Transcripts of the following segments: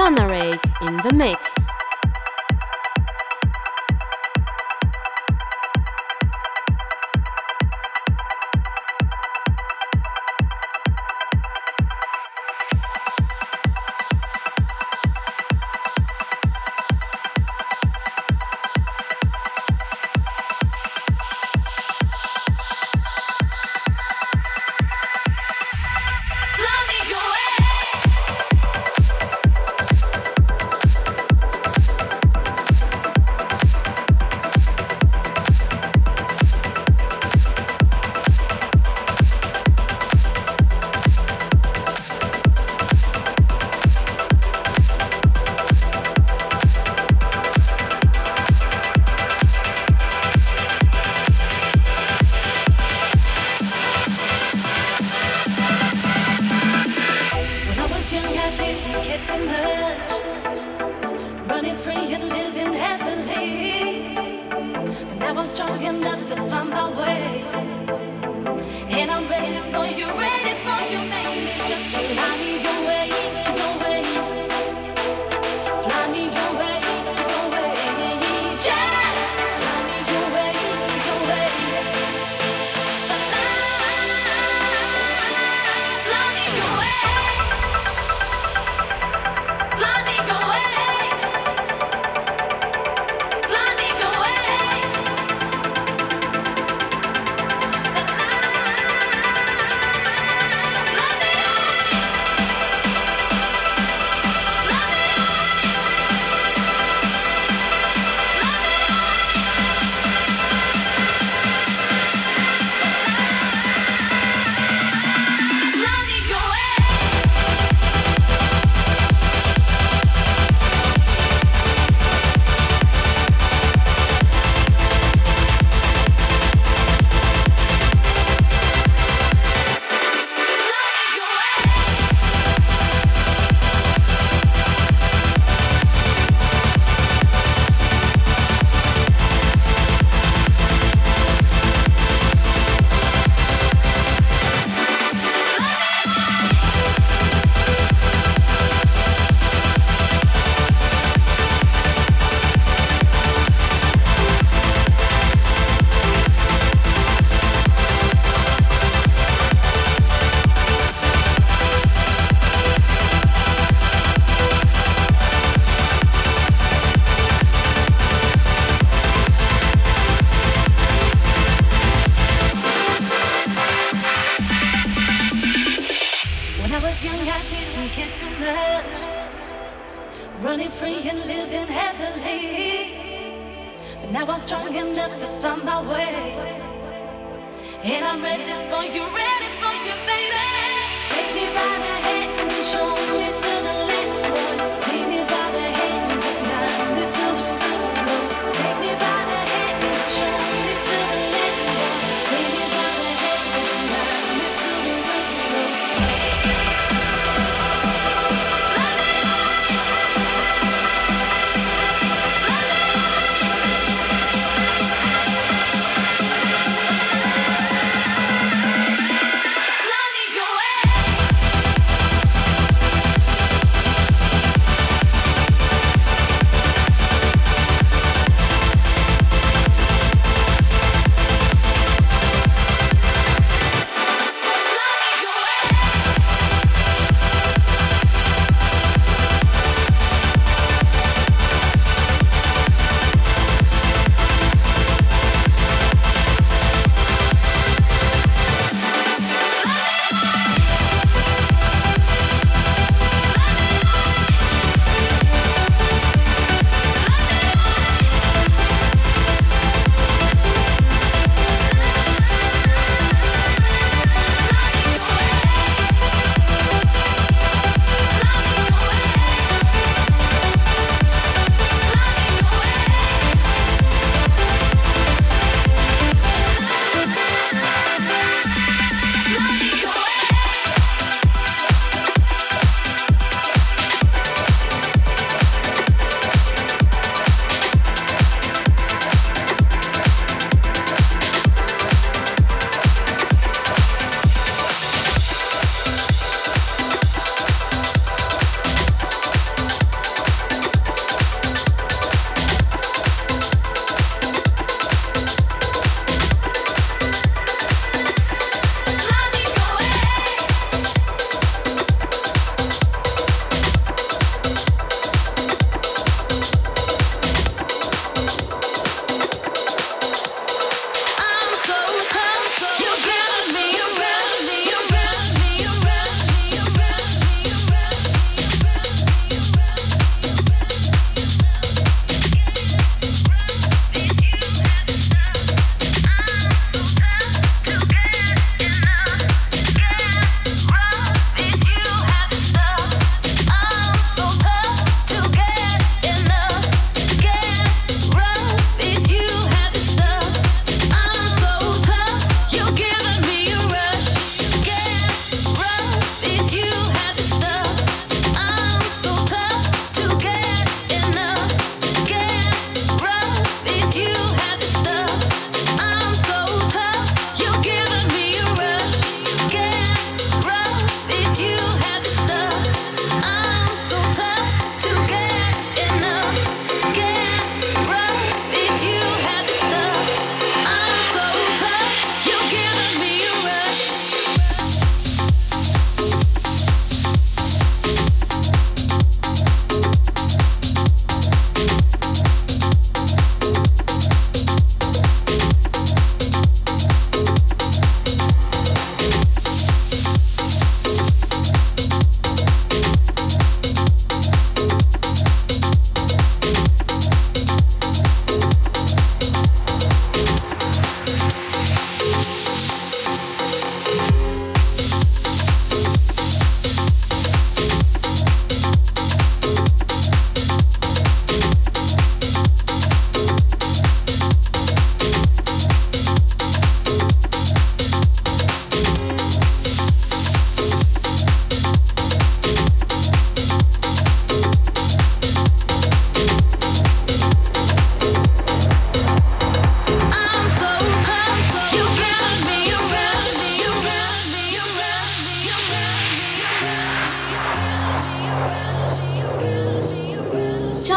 Rays in the mix.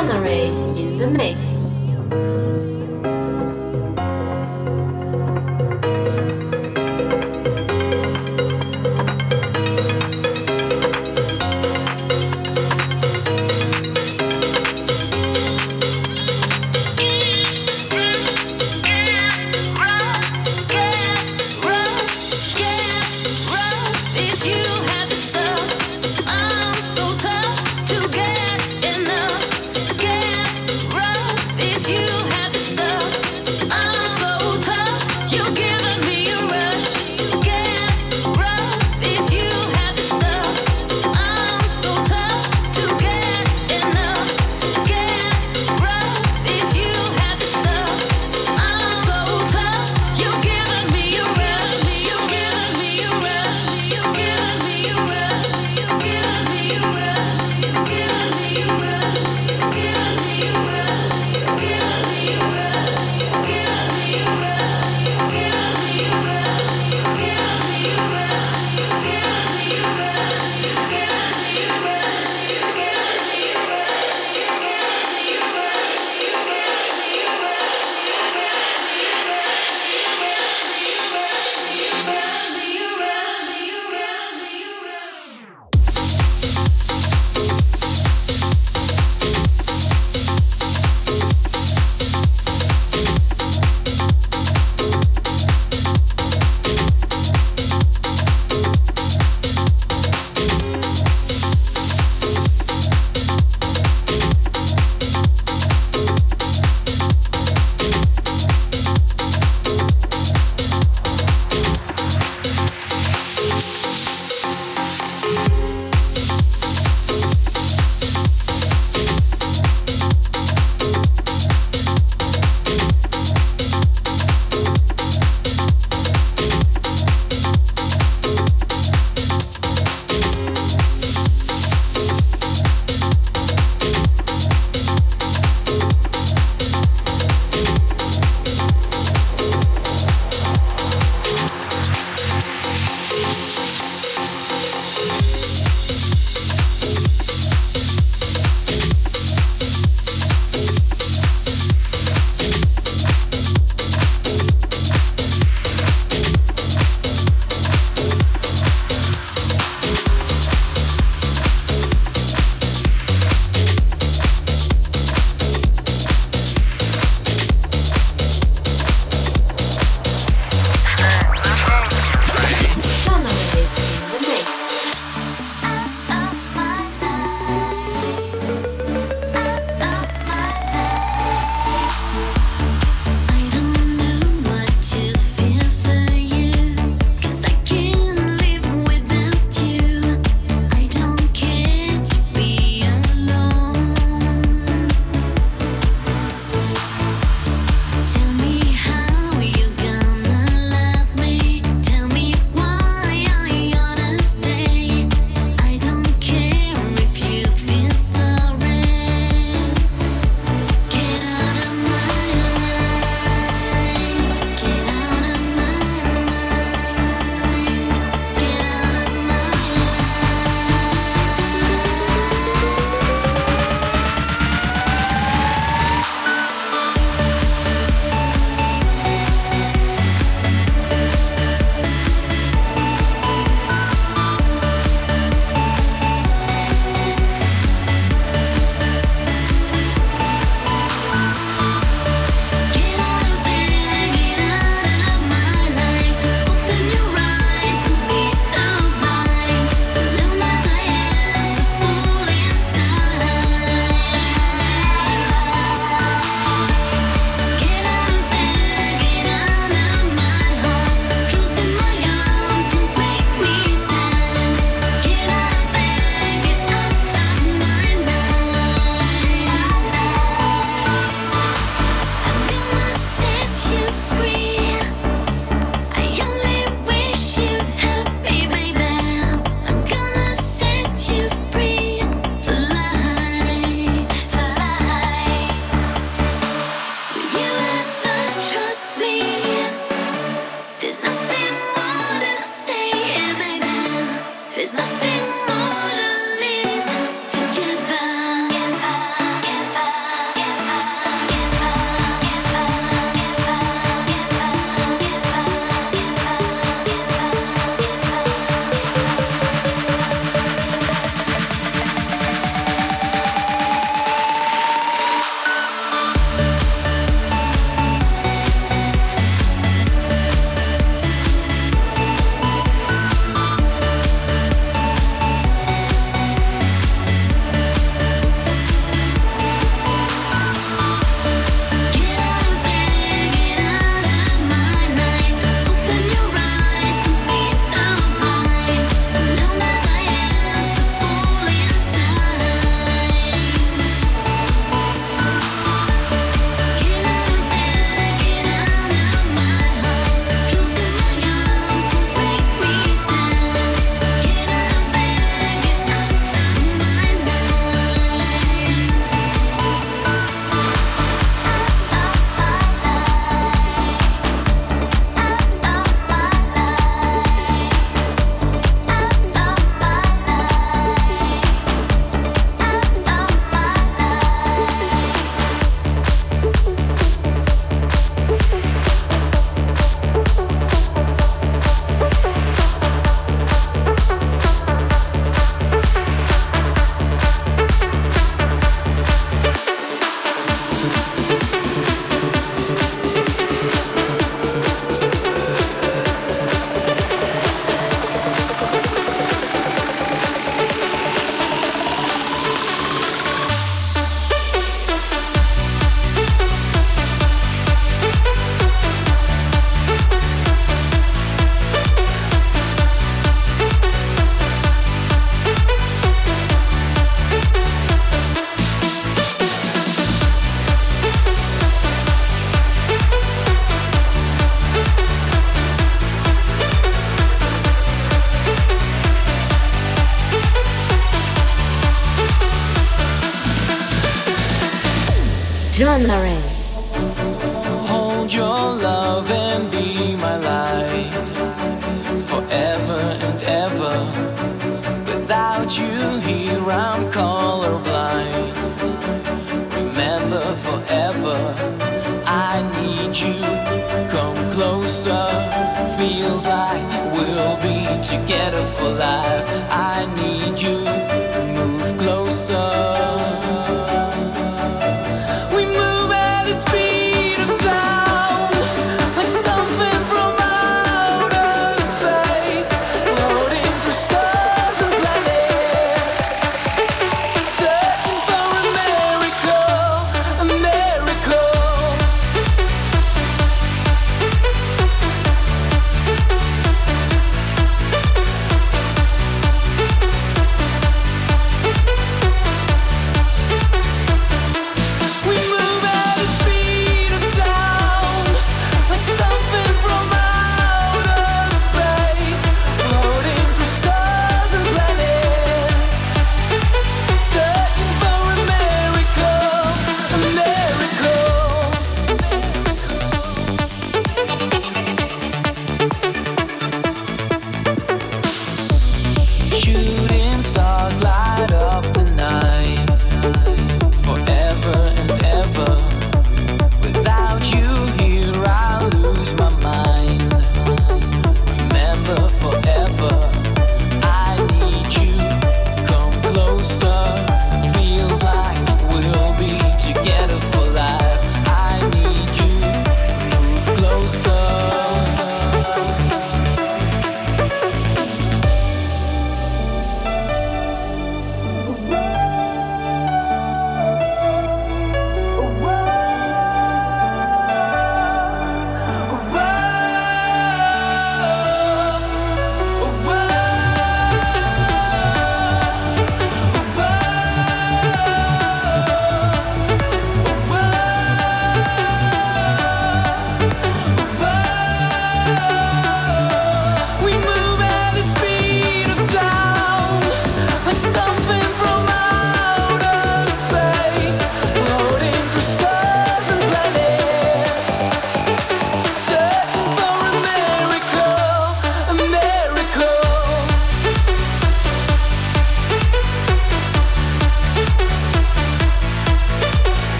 Canaries in the mix. Jan Hold your love and be my light forever and ever. Without you here, I'm colorblind. Remember forever, I need you. Come closer, feels like we'll be together for life. I need you, move closer.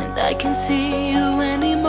and I can see you anymore.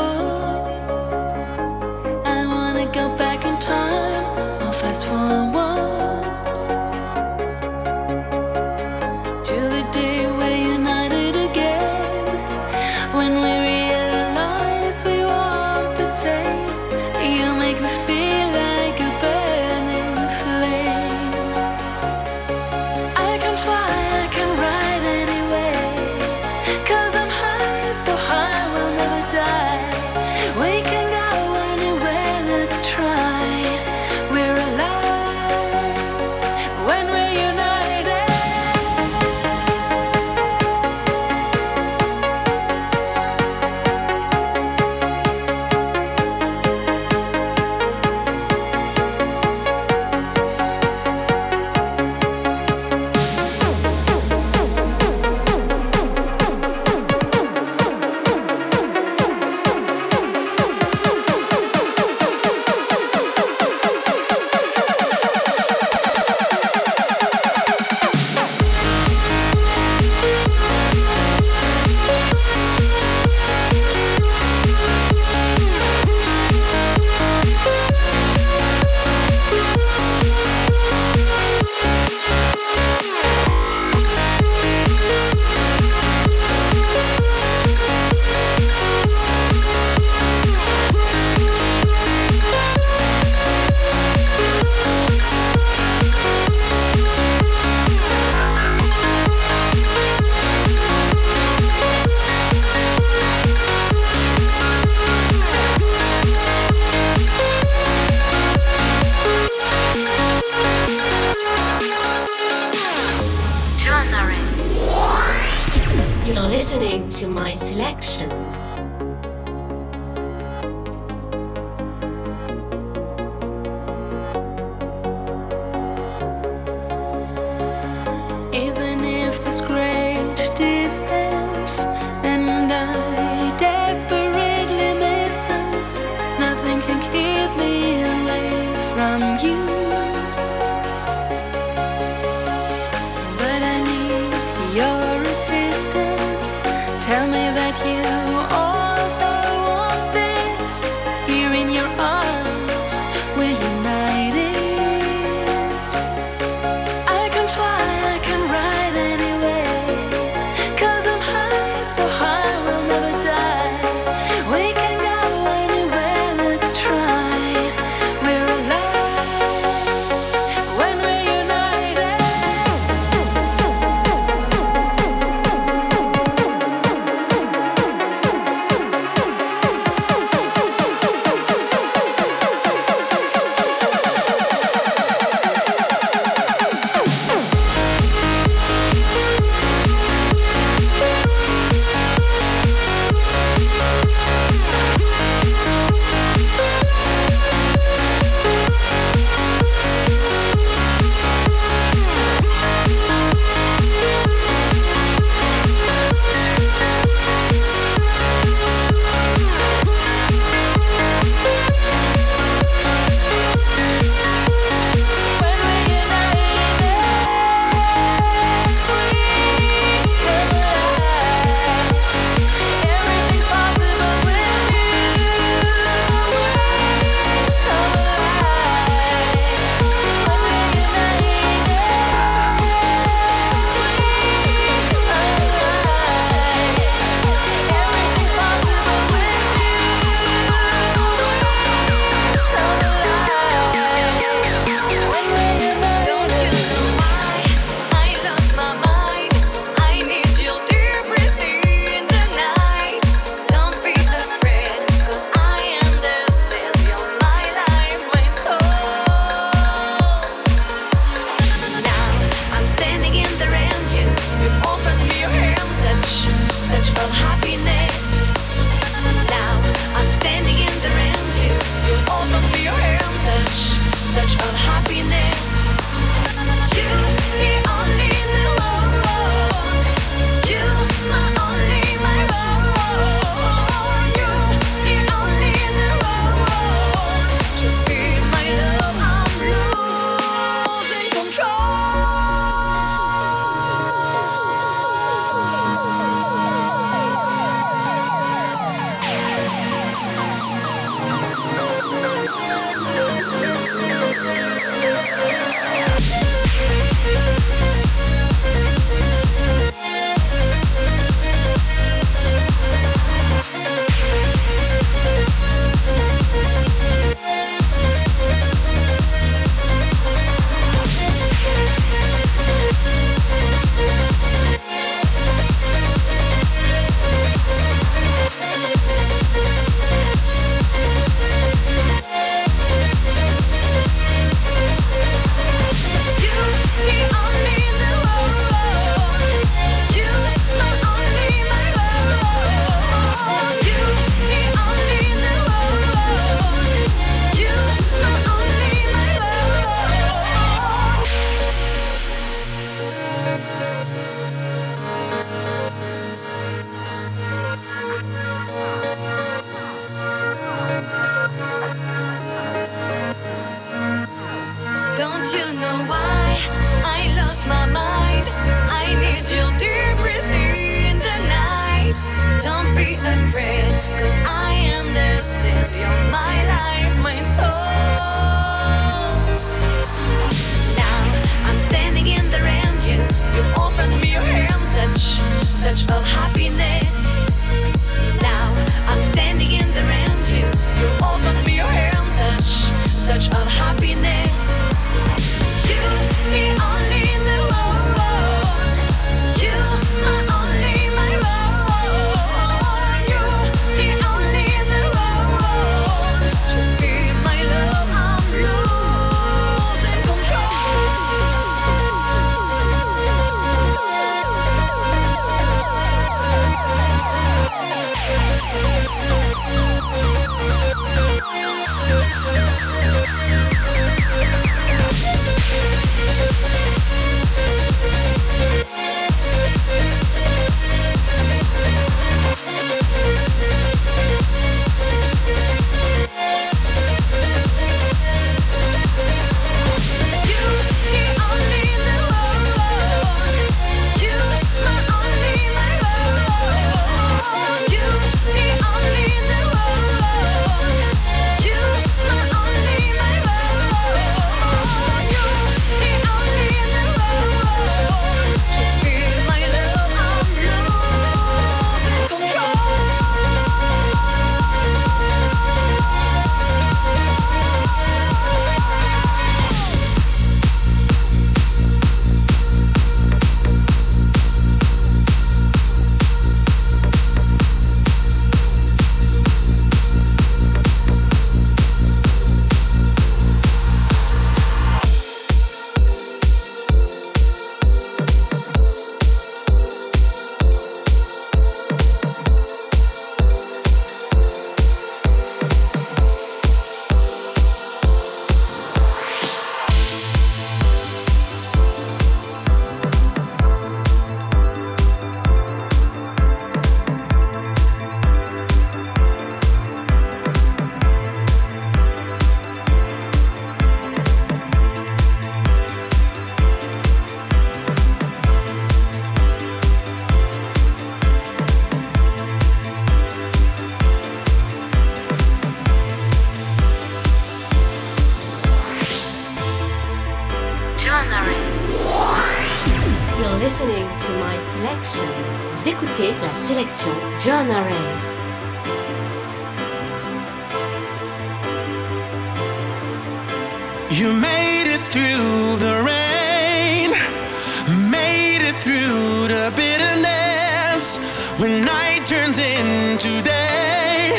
today.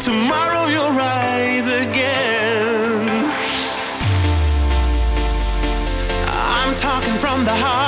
Tomorrow you'll rise again. I'm talking from the heart.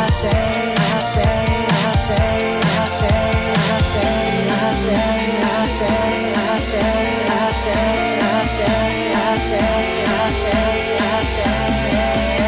I say, I say, I say, I say, I say, I say, I say. I say, I say, I say, I say, I say, I say.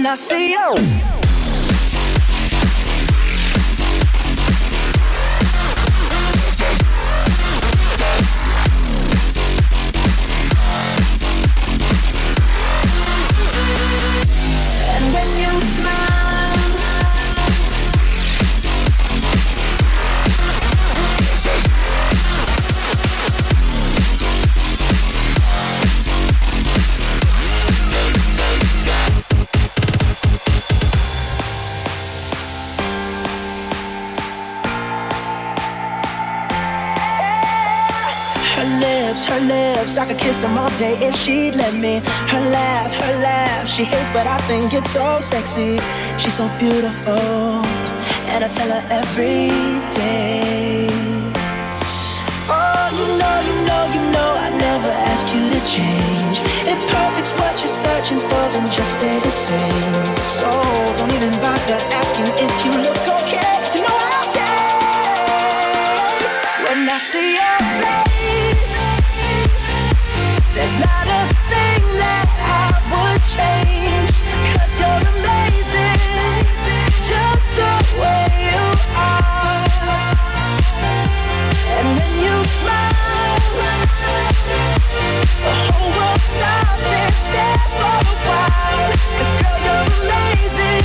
When I see you lips, her lips, I could kiss them all day if she'd let me. Her laugh, her laugh, she hates, but I think it's so sexy. She's so beautiful, and I tell her every day. Oh, you know, you know, you know, I never ask you to change. If perfect's what you're searching for, then just stay the same. So don't even bother asking if you look okay. You know I'll say when I see your face, there's not a thing that I would change. Cause you're amazing, just the way you are. And when you smile, the whole world stops and stares for a while. 'Cause girl, you're amazing,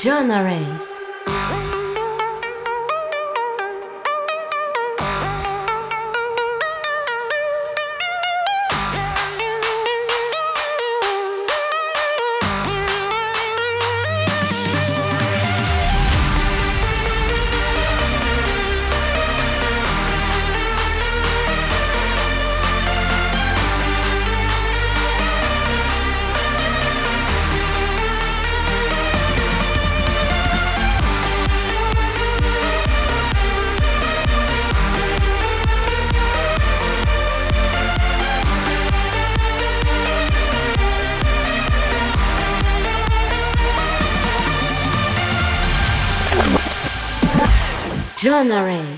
Joanna Rays. Race.